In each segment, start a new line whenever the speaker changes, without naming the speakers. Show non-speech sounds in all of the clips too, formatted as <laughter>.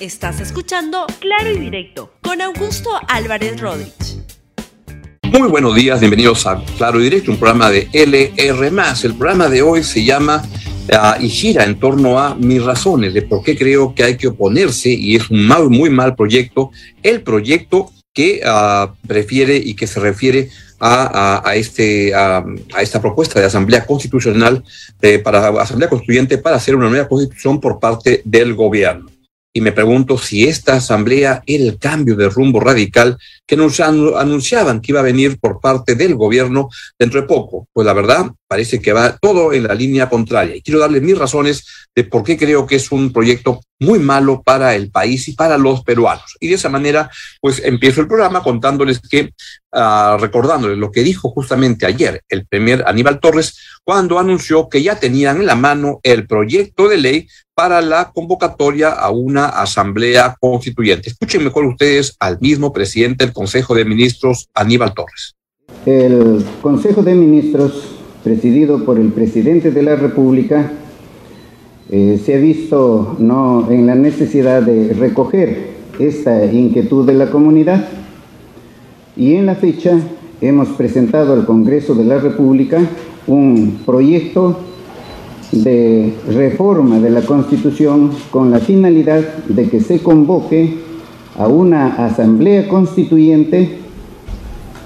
Estás escuchando Claro y Directo con Augusto Álvarez Rodríguez.
Muy buenos días, bienvenidos a Claro y Directo, un programa de LR. El programa de hoy se llama uh, y gira en torno a mis razones de por qué creo que hay que oponerse y es un mal, muy mal proyecto, el proyecto que uh, prefiere y que se refiere a, a, este, a, esta propuesta de Asamblea Constitucional, eh, para Asamblea Constituyente, para hacer una nueva constitución por parte del gobierno y me pregunto si esta asamblea era el cambio de rumbo radical que nos anunciaban que iba a venir por parte del gobierno dentro de poco. Pues la verdad, parece que va todo en la línea contraria. Y quiero darle mis razones de por qué creo que es un proyecto muy malo para el país y para los peruanos. Y de esa manera, pues empiezo el programa contándoles que, uh, recordándoles lo que dijo justamente ayer el primer Aníbal Torres cuando anunció que ya tenían en la mano el proyecto de ley para la convocatoria a una asamblea constituyente. Escuchen mejor ustedes al mismo presidente del Consejo de Ministros, Aníbal Torres.
El Consejo de Ministros, presidido por el presidente de la República, eh, se ha visto no en la necesidad de recoger esta inquietud de la comunidad. Y en la fecha hemos presentado al Congreso de la República un proyecto de reforma de la Constitución con la finalidad de que se convoque a una asamblea constituyente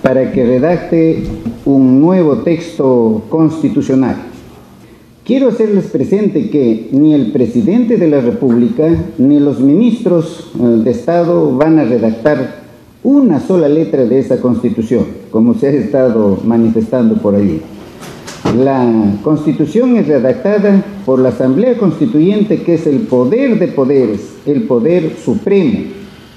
para que redacte un nuevo texto constitucional. Quiero hacerles presente que ni el presidente de la República ni los ministros eh, de Estado van a redactar una sola letra de esa constitución, como se ha estado manifestando por allí. La constitución es redactada por la Asamblea Constituyente, que es el poder de poderes, el poder supremo,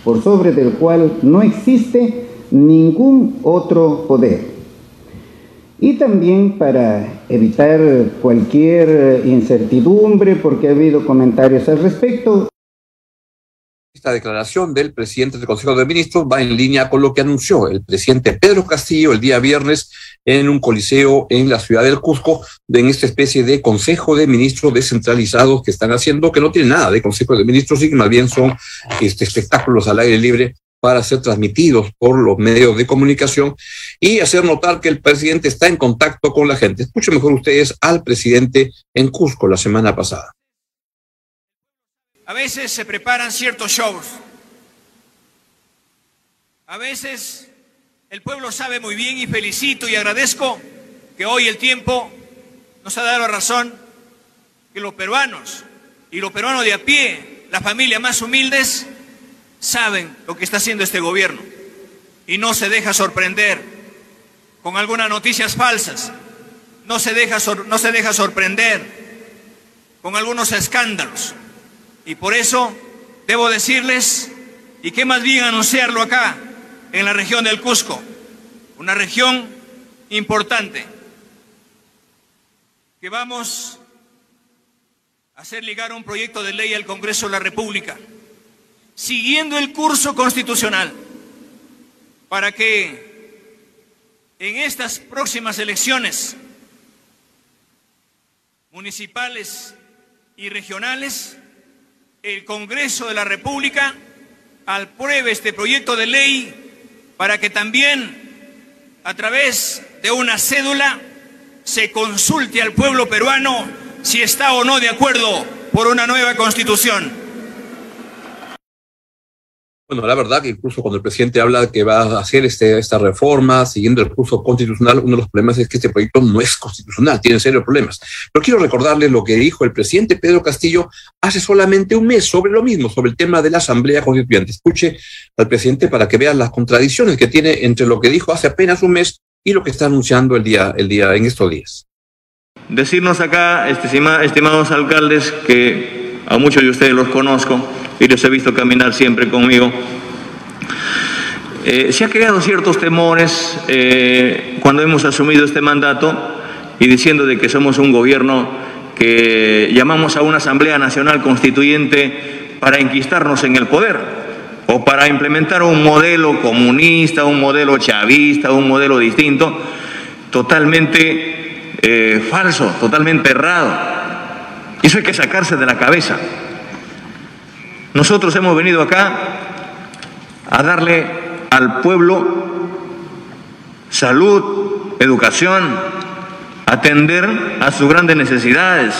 por sobre del cual no existe ningún otro poder. Y también para evitar cualquier incertidumbre, porque ha habido comentarios al respecto,
esta declaración del presidente del Consejo de Ministros va en línea con lo que anunció el presidente Pedro Castillo el día viernes en un coliseo en la ciudad del Cusco, en esta especie de Consejo de Ministros descentralizados que están haciendo, que no tiene nada de Consejo de Ministros, y que más bien son este, espectáculos al aire libre para ser transmitidos por los medios de comunicación y hacer notar que el presidente está en contacto con la gente. Escuchen mejor ustedes al presidente en Cusco la semana pasada.
A veces se preparan ciertos shows. A veces el pueblo sabe muy bien y felicito y agradezco que hoy el tiempo nos ha dado razón que los peruanos y los peruanos de a pie, las familias más humildes, saben lo que está haciendo este gobierno. Y no se deja sorprender con algunas noticias falsas, no se deja, no se deja sorprender con algunos escándalos. Y por eso debo decirles, y qué más bien anunciarlo acá, en la región del Cusco, una región importante, que vamos a hacer ligar un proyecto de ley al Congreso de la República, siguiendo el curso constitucional, para que en estas próximas elecciones municipales y regionales, el Congreso de la República apruebe este proyecto de ley para que también a través de una cédula se consulte al pueblo peruano si está o no de acuerdo por una nueva constitución.
Bueno, la verdad que incluso cuando el presidente habla que va a hacer este, esta reforma siguiendo el curso constitucional, uno de los problemas es que este proyecto no es constitucional, tiene serios problemas. Pero quiero recordarles lo que dijo el presidente Pedro Castillo hace solamente un mes sobre lo mismo, sobre el tema de la Asamblea Constituyente. Escuche al presidente para que vean las contradicciones que tiene entre lo que dijo hace apenas un mes y lo que está anunciando el día, el día en estos días.
Decirnos acá, estimados alcaldes, que a muchos de ustedes los conozco, y los he visto caminar siempre conmigo. Eh, se ha creado ciertos temores eh, cuando hemos asumido este mandato y diciendo de que somos un gobierno que llamamos a una Asamblea Nacional Constituyente para enquistarnos en el poder o para implementar un modelo comunista, un modelo chavista, un modelo distinto, totalmente eh, falso, totalmente errado. Eso hay que sacarse de la cabeza. Nosotros hemos venido acá a darle al pueblo salud, educación, atender a sus grandes necesidades.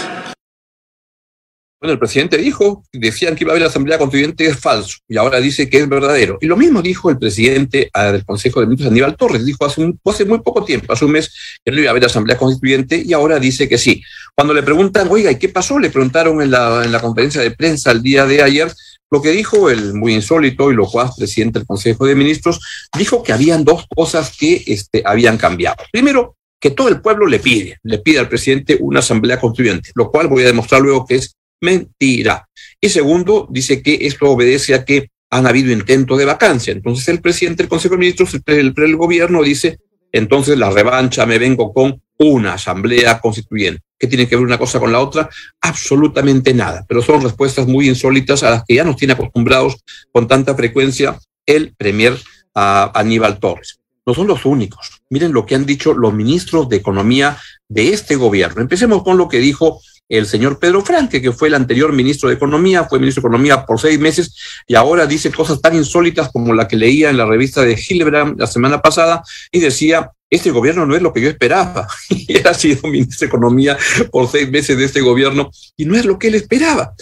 Bueno, el presidente dijo, decían que iba a haber asamblea constituyente, es falso, y ahora dice que es verdadero. Y lo mismo dijo el presidente ah, del Consejo de Ministros, Aníbal Torres, dijo hace, hace muy poco tiempo, hace un mes, que no iba a haber asamblea constituyente, y ahora dice que sí. Cuando le preguntan, oiga, ¿y qué pasó? Le preguntaron en la, en la conferencia de prensa el día de ayer, lo que dijo el muy insólito y locuaz presidente del Consejo de Ministros, dijo que habían dos cosas que este, habían cambiado. Primero, que todo el pueblo le pide, le pide al presidente una asamblea constituyente, lo cual voy a demostrar luego que es mentira. Y segundo, dice que esto obedece a que han habido intentos de vacancia. Entonces el presidente del Consejo de Ministros, el, el, gobierno dice, entonces la revancha me vengo con una asamblea constituyente. ¿Qué tiene que ver una cosa con la otra? Absolutamente nada. Pero son respuestas muy insólitas a las que ya nos tiene acostumbrados con tanta frecuencia el premier uh, Aníbal Torres. No son los únicos. Miren lo que han dicho los ministros de Economía de este gobierno. Empecemos con lo que dijo el señor Pedro Franque, que fue el anterior ministro de Economía, fue ministro de Economía por seis meses y ahora dice cosas tan insólitas como la que leía en la revista de Hildebrand la semana pasada y decía, este gobierno no es lo que yo esperaba. <laughs> y él ha sido ministro de Economía por seis meses de este gobierno y no es lo que él esperaba.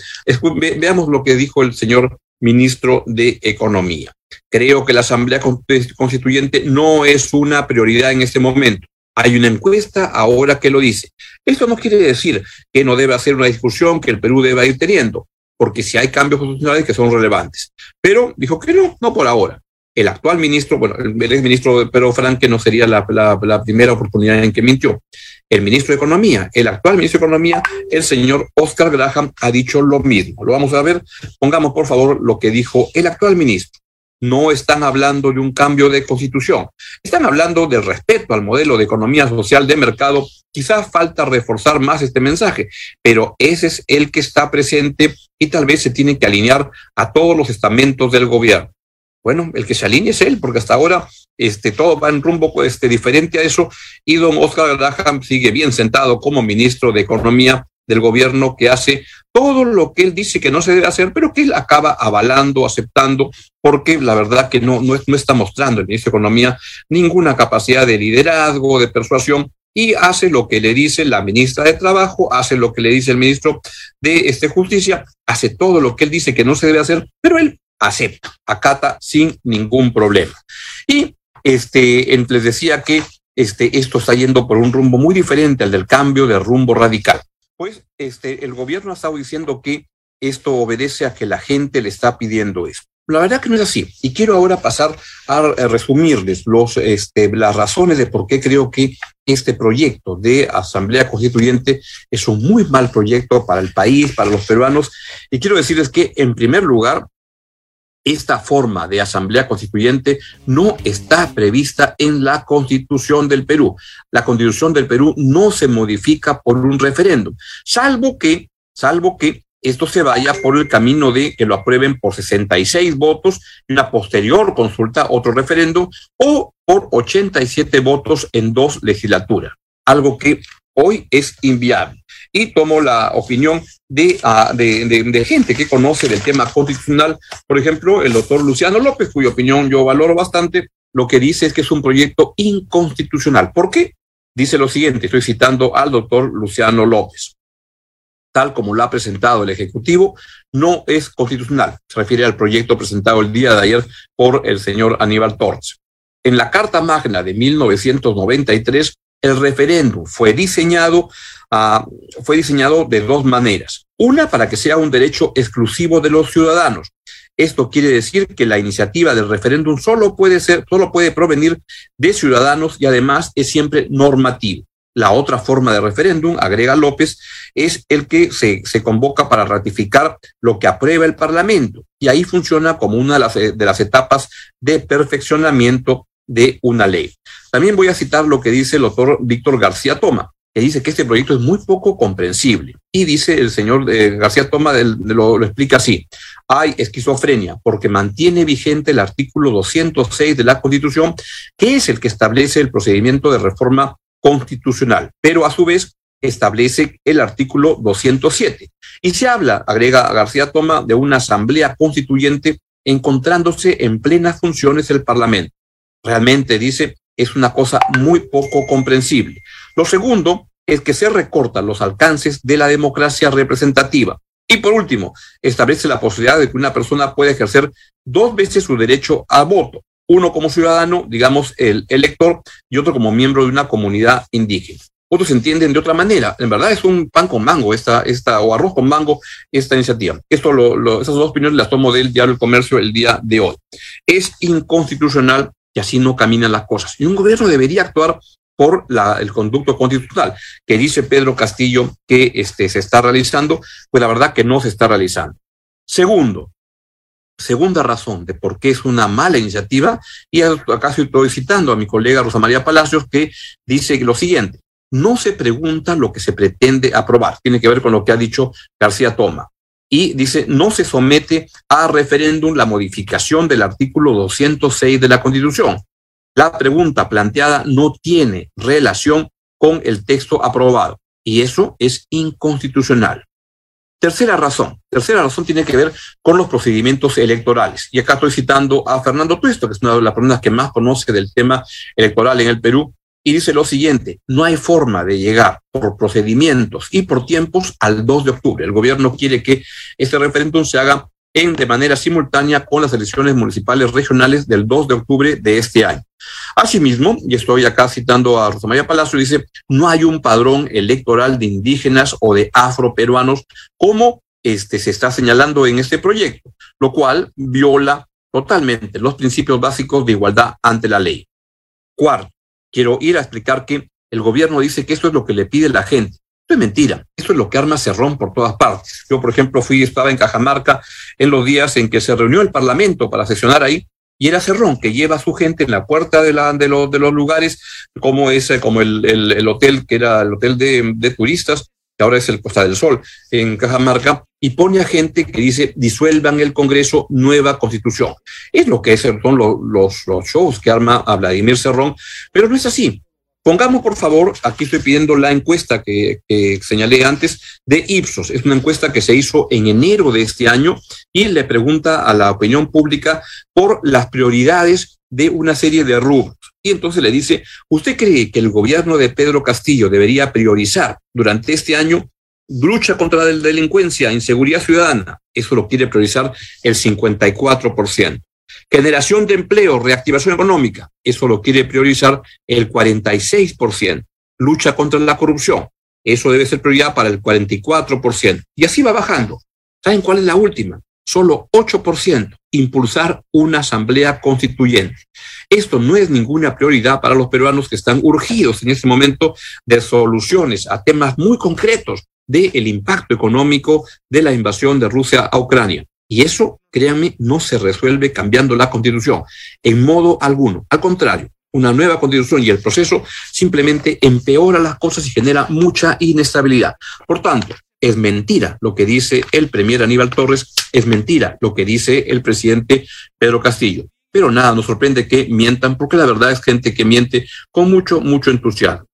veamos lo que dijo el señor ministro de Economía. Creo que la Asamblea Constituyente no es una prioridad en este momento. Hay una encuesta ahora que lo dice. Esto no quiere decir que no debe hacer una discusión que el Perú deba ir teniendo, porque si hay cambios constitucionales que son relevantes. Pero dijo que no, no por ahora. El actual ministro, bueno, el ex ministro Pedro Franque no sería la, la, primera oportunidad en que mintió. El ministro de Economía, el actual ministro de Economía, el señor Oscar Graham, ha dicho lo mismo. Lo vamos a ver. Pongamos, por favor, lo que dijo el actual ministro no están hablando de un cambio de constitución, están hablando del respeto al modelo de economía social de mercado. Quizás falta reforzar más este mensaje, pero ese es el que está presente y tal vez se tiene que alinear a todos los estamentos del gobierno. Bueno, el que se alinee es él, porque hasta ahora este, todo va en rumbo este, diferente a eso y don Oscar Graham sigue bien sentado como ministro de Economía del gobierno que hace todo lo que él dice que no se debe hacer, pero que él acaba avalando, aceptando, porque la verdad que no, no, no está mostrando el ministro de Economía ninguna capacidad de liderazgo, de persuasión, y hace lo que le dice la ministra de Trabajo, hace lo que le dice el ministro de este, Justicia, hace todo lo que él dice que no se debe hacer, pero él acepta, acata sin ningún problema. Y este, les decía que este, esto está yendo por un rumbo muy diferente al del cambio de rumbo radical. Pues este, el gobierno ha estado diciendo que esto obedece a que la gente le está pidiendo eso. La verdad que no es así. Y quiero ahora pasar a resumirles los, este, las razones de por qué creo que este proyecto de Asamblea Constituyente es un muy mal proyecto para el país, para los peruanos. Y quiero decirles que, en primer lugar, esta forma de asamblea constituyente no está prevista en la constitución del Perú. La constitución del Perú no se modifica por un referéndum, salvo que, salvo que esto se vaya por el camino de que lo aprueben por 66 votos una posterior consulta, otro referéndum, o por 87 votos en dos legislaturas, algo que hoy es inviable. Y tomo la opinión de, de, gente que conoce del tema constitucional. Por ejemplo, el doctor Luciano López, cuya opinión yo valoro bastante, lo que dice es que es un proyecto inconstitucional. ¿Por qué? Dice lo siguiente, estoy citando al doctor Luciano López. Tal como lo ha presentado el Ejecutivo, no es constitucional. Se refiere al proyecto presentado el día de ayer por el señor Aníbal Torres. En la Carta Magna de 1993, el referéndum fue diseñado Fue diseñado de dos maneras. Una, para que sea un derecho exclusivo de los ciudadanos. Esto quiere decir que la iniciativa del referéndum solo puede ser, solo puede provenir de ciudadanos y además es siempre normativo. La otra forma de referéndum, agrega López, es el que se, convoca para ratificar lo que aprueba el Parlamento. Y ahí funciona como una de las, de las etapas de perfeccionamiento de una ley. También voy a citar lo que dice el doctor Víctor García Toma que dice que este proyecto es muy poco comprensible. Y dice el señor eh, García Toma, lo, lo, explica así, hay esquizofrenia porque mantiene vigente el artículo 206 de la Constitución, que es el que establece el procedimiento de reforma constitucional, pero a su vez establece el artículo 207. Y se habla, agrega García Toma, de una asamblea constituyente encontrándose en plenas funciones el Parlamento. Realmente, dice, es una cosa muy poco comprensible. Lo segundo es que se recortan los alcances de la democracia representativa. Y por último, establece la posibilidad de que una persona pueda ejercer dos veces su derecho a voto, uno como ciudadano, digamos, el elector, y otro como miembro de una comunidad indígena. Otros entienden de otra manera. En verdad es un pan con mango, esta, esta, o arroz con mango, esta iniciativa. Esto lo, esas dos opiniones las tomo del diario El Comercio el día de hoy. Es inconstitucional y así no caminan las cosas. Y un gobierno debería actuar por la, el conducto constitucional que dice Pedro Castillo que este, se está realizando, pues la verdad que no se está realizando. Segundo, segunda razón de por qué es una mala iniciativa, y acá estoy citando a mi colega Rosa María Palacios, que dice lo siguiente, no se pregunta lo que se pretende aprobar, tiene que ver con lo que ha dicho García Toma. Y dice, no se somete a referéndum la modificación del artículo 206 de la Constitución la pregunta planteada no tiene relación con el texto aprobado y eso es inconstitucional. Tercera razón. Tercera razón tiene que ver con los procedimientos electorales. Y acá estoy citando a Fernando Tuesto, que es una de las personas que más conoce del tema electoral en el Perú, y dice lo siguiente, no hay forma de llegar por procedimientos y por tiempos al 2 de octubre. El gobierno quiere que este referéndum se haga en, de manera simultánea con las elecciones municipales regionales del 2 de octubre de este año. Asimismo, y estoy acá citando a Rosa María Palacio, dice, no hay un padrón electoral de indígenas o de afroperuanos como este, se está señalando en este proyecto, lo cual viola totalmente los principios básicos de igualdad ante la ley. Cuarto, quiero ir a explicar que el gobierno dice que esto es lo que le pide la gente. Esto es mentira. Esto es lo que arma Cerrón por todas partes. Yo, por ejemplo, fui, estaba en Cajamarca en los días en que se reunió el Parlamento para sesionar ahí, y era Cerrón que lleva a su gente en la puerta de, la, de, los, de los lugares, como es como el, el, hotel que era el hotel de, de, turistas, que ahora es el Costa del Sol, en Cajamarca, y pone a gente que dice disuelvan el Congreso, nueva constitución. Es lo que son los, los, los shows que arma a Vladimir Cerrón, pero no es así. Pongamos, por favor, aquí estoy pidiendo la encuesta que, señalé antes de Ipsos. Es una encuesta que se hizo en enero de este año y le pregunta a la opinión pública por las prioridades de una serie de rubros. Y entonces le dice, ¿usted cree que el gobierno de Pedro Castillo debería priorizar durante este año lucha contra la delincuencia, inseguridad ciudadana? Eso lo quiere priorizar el 54%. Generación de empleo, reactivación económica, eso lo quiere priorizar el 46%. Lucha contra la corrupción, eso debe ser prioridad para el 44%. Y así va bajando. ¿Saben cuál es la última? Solo 8%, impulsar una asamblea constituyente. Esto no es ninguna prioridad para los peruanos que están urgidos en este momento de soluciones a temas muy concretos del impacto económico de la invasión de Rusia a Ucrania. Y eso, créanme, no se resuelve cambiando la constitución en modo alguno. Al contrario, una nueva constitución y el proceso simplemente empeora las cosas y genera mucha inestabilidad. Por tanto, es mentira lo que dice el premier Aníbal Torres, es mentira lo que dice el presidente Pedro Castillo. Pero nada, nos sorprende que mientan, porque la verdad es gente que miente con mucho, mucho entusiasmo.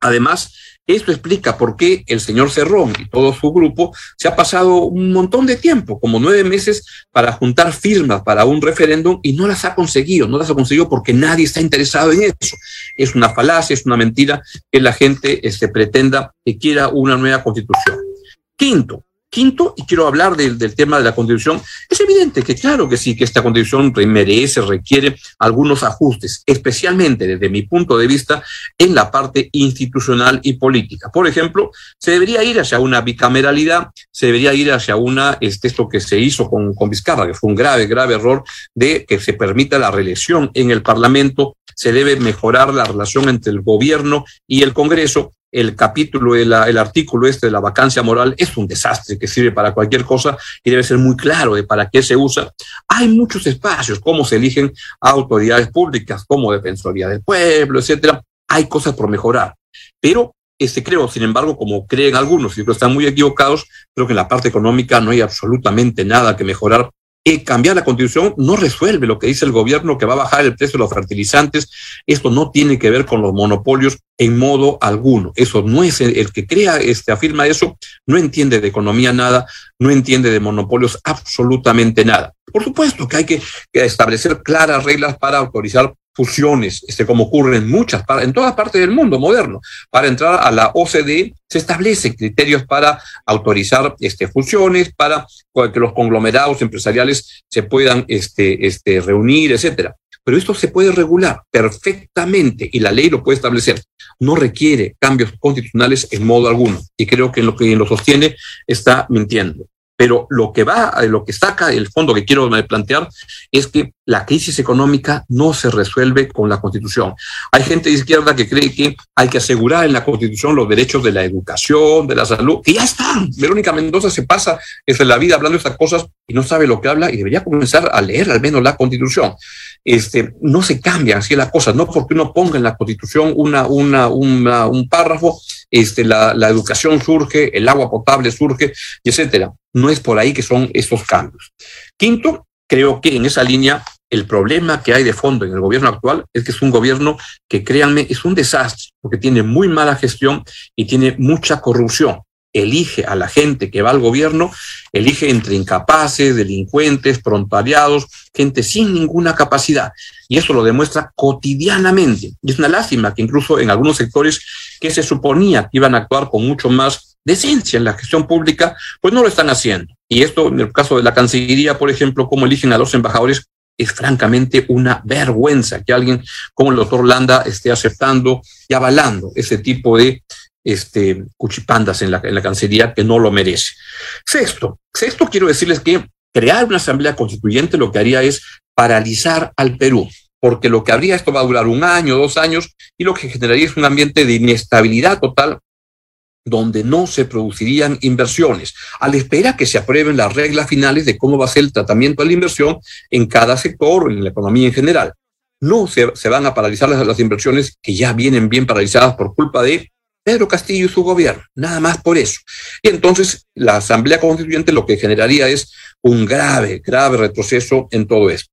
Además, esto explica por qué el señor Cerrón y todo su grupo se ha pasado un montón de tiempo, como nueve meses, para juntar firmas para un referéndum y no las ha conseguido, no las ha conseguido porque nadie está interesado en eso. Es una falacia, es una mentira que la gente este, pretenda que quiera una nueva constitución. Quinto, Quinto, y quiero hablar del, tema de la constitución, es evidente que claro que sí, que esta constitución merece, requiere algunos ajustes, especialmente desde mi punto de vista en la parte institucional y política. Por ejemplo, se debería ir hacia una bicameralidad, se debería ir hacia una, este, esto que se hizo con, con Vizcarra, que fue un grave, grave error de que se permita la reelección en el Parlamento, se debe mejorar la relación entre el gobierno y el Congreso el capítulo, el, artículo este de la vacancia moral es un desastre que sirve para cualquier cosa y debe ser muy claro de para qué se usa. Hay muchos espacios, cómo se eligen autoridades públicas, como Defensoría del Pueblo, etcétera. Hay cosas por mejorar. Pero este, creo, sin embargo, como creen algunos, y creo que están muy equivocados, creo que en la parte económica no hay absolutamente nada que mejorar eh, cambiar la constitución no resuelve lo que dice el gobierno que va a bajar el precio de los fertilizantes. Esto no tiene que ver con los monopolios en modo alguno. Eso no es el, que crea, este, afirma eso, no entiende de economía nada, no entiende de monopolios absolutamente nada. Por supuesto que hay que establecer claras reglas para autorizar fusiones, este, como ocurre en muchas, en todas partes del mundo moderno. Para entrar a la OCDE se establecen criterios para autorizar este, fusiones, para que los conglomerados empresariales se puedan este, este, reunir, etcétera. Pero esto se puede regular perfectamente y la ley lo puede establecer. No requiere cambios constitucionales en modo alguno. Y creo que lo que lo sostiene está mintiendo. Pero lo que va, lo que saca el fondo que quiero plantear es que la crisis económica no se resuelve con la Constitución. Hay gente de izquierda que cree que hay que asegurar en la Constitución los derechos de la educación, de la salud, que ya están. Verónica Mendoza se pasa desde la vida hablando de estas cosas y no sabe lo que habla y debería comenzar a leer al menos la Constitución. Este, no se cambian así las cosas, no porque uno ponga en la Constitución una, una, un párrafo, este, la, educación surge, el agua potable surge, etcétera. No es por ahí que son esos cambios. Quinto, creo que en esa línea el problema que hay de fondo en el gobierno actual es que es un gobierno que, créanme, es un desastre, porque tiene muy mala gestión y tiene mucha corrupción. Elige a la gente que va al gobierno, elige entre incapaces, delincuentes, prontariados, gente sin ninguna capacidad. Y eso lo demuestra cotidianamente. Y es una lástima que incluso en algunos sectores que se suponía que iban a actuar con mucho más decencia en la gestión pública, pues no lo están haciendo. Y esto, en el caso de la Cancillería, por ejemplo, cómo eligen a los embajadores, es francamente una vergüenza que alguien como el doctor Landa esté aceptando y avalando ese tipo de este, cuchipandas en la, en la Cancillería que no lo merece. Sexto, sexto, quiero decirles que crear una asamblea constituyente lo que haría es paralizar al Perú porque lo que habría esto va a durar un año, dos años, y lo que generaría es un ambiente de inestabilidad total donde no se producirían inversiones, a la espera que se aprueben las reglas finales de cómo va a ser el tratamiento de la inversión en cada sector en la economía en general. No se, van a paralizar las, las, inversiones que ya vienen bien paralizadas por culpa de Pedro Castillo y su gobierno, nada más por eso. Y entonces la Asamblea Constituyente lo que generaría es un grave, grave retroceso en todo esto.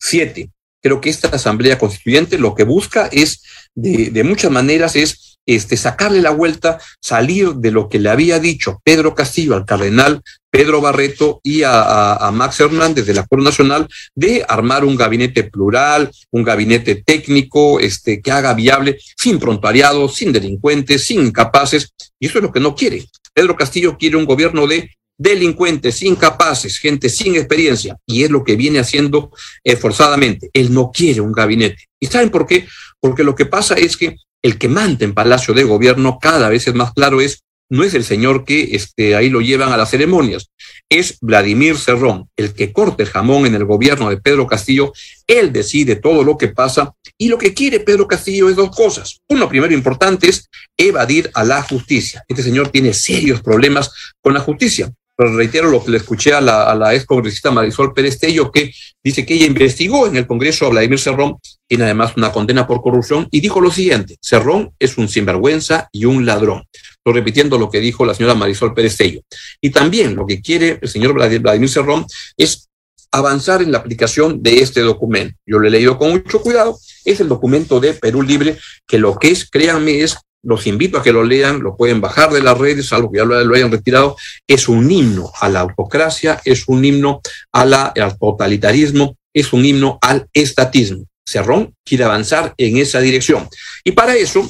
Siete, creo que esta Asamblea Constituyente lo que busca es, de, muchas maneras, es este, sacarle la vuelta, salir de lo que le había dicho Pedro Castillo al cardenal Pedro Barreto y a, Max Hernández de la Nacional de armar un gabinete plural, un gabinete técnico, este, que haga viable, sin prontariados, sin delincuentes, sin incapaces, y eso es lo que no quiere. Pedro Castillo quiere un gobierno de delincuentes, incapaces, gente sin experiencia, y es lo que viene haciendo eh, forzadamente. Él no quiere un gabinete. ¿Y saben por qué? Porque lo que pasa es que el que manda en Palacio de Gobierno cada vez es más claro es no es el señor que este, ahí lo llevan a las ceremonias, es Vladimir Cerrón, el que corta el jamón en el gobierno de Pedro Castillo, él decide todo lo que pasa y lo que quiere Pedro Castillo es dos cosas. Uno primero importante es evadir a la justicia. Este señor tiene serios problemas con la justicia. Reitero lo que le escuché a la, a la ex congresista Marisol Pérez Tello, que dice que ella investigó en el Congreso a Vladimir Cerrón, tiene además una condena por corrupción, y dijo lo siguiente, Cerrón es un sinvergüenza y un ladrón. Estoy repitiendo lo que dijo la señora Marisol Pérez Tello. Y también lo que quiere el señor Vladimir Cerrón es avanzar en la aplicación de este documento. Yo lo he leído con mucho cuidado. Es el documento de Perú Libre, que lo que es, créanme, es los invito a que lo lean, lo pueden bajar de las redes, algo que ya lo, hayan retirado, es un himno a la autocracia, es un himno al totalitarismo, es un himno al estatismo. Cerrón quiere avanzar en esa dirección. Y para eso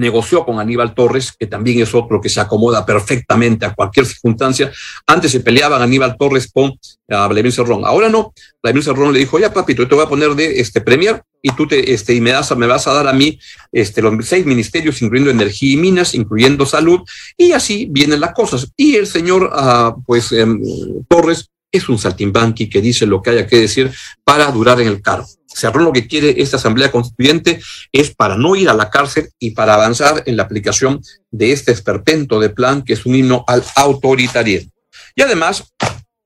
negoció con Aníbal Torres, que también es otro que se acomoda perfectamente a cualquier circunstancia. Antes se peleaban Aníbal Torres con a Vladimir Cerrón. Ahora no. Vladimir Cerrón le dijo, ya papito, yo te voy a poner de este premier y tú te, este, y me, das, me vas a dar a mí este, los seis ministerios, incluyendo energía y minas, incluyendo salud, y así vienen las cosas. Y el señor, uh, pues, um, Torres es un saltimbanqui que dice lo que haya que decir para durar en el cargo. Cerrón lo que quiere esta Asamblea Constituyente es para no ir a la cárcel y para avanzar en la aplicación de este esperpento de plan que es un himno al autoritarismo. Y además,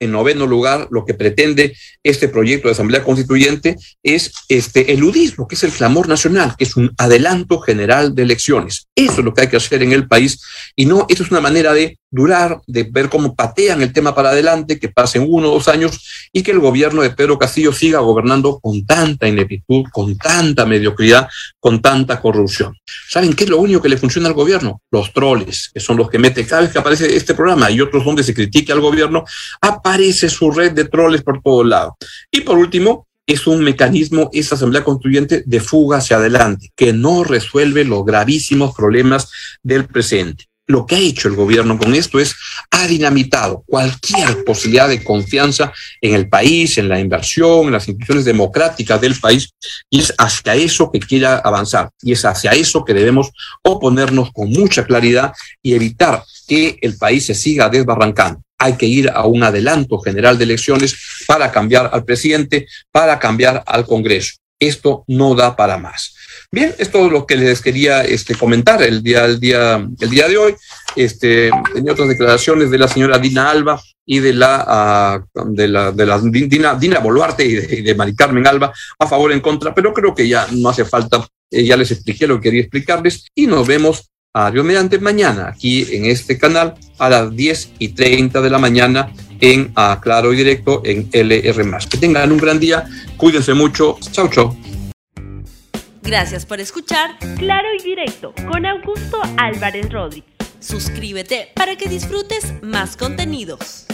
en noveno lugar, lo que pretende este proyecto de Asamblea Constituyente es este eludismo, que es el clamor nacional, que es un adelanto general de elecciones. Eso es lo que hay que hacer en el país y no, eso es una manera de durar, de ver cómo patean el tema para adelante, que pasen uno o dos años y que el gobierno de Pedro Castillo siga gobernando con tanta ineptitud, con tanta mediocridad, con tanta corrupción. ¿Saben qué es lo único que le funciona al gobierno? Los troles, que son los que mete cada vez que aparece este programa y otros donde se critique al gobierno, aparece su red de troles por todos lados. Y por último, es un mecanismo, esa Asamblea Constituyente, de fuga hacia adelante, que no resuelve los gravísimos problemas del presente. Lo que ha hecho el gobierno con esto es, ha dinamitado cualquier posibilidad de confianza en el país, en la inversión, en las instituciones democráticas del país, y es hacia eso que quiera avanzar, y es hacia eso que debemos oponernos con mucha claridad y evitar que el país se siga desbarrancando hay que ir a un adelanto general de elecciones para cambiar al presidente, para cambiar al Congreso. Esto no da para más. Bien, esto es lo que les quería este, comentar el día, el, día, el día de hoy. Este, tenía otras declaraciones de la señora Dina Alba y de la, uh, de la, de la Dina, Dina, Boluarte y de, de Mari Carmen Alba a favor en contra, pero creo que ya no hace falta, eh, ya les expliqué lo que quería explicarles y nos vemos a Dios mediante mañana aquí en este canal a las 10 y 30 de la mañana en a Claro y Directo en LR. Que tengan un gran día, cuídense mucho. Chau, chau.
Gracias por escuchar Claro y Directo con Augusto Álvarez Rodríguez. Suscríbete para que disfrutes más contenidos.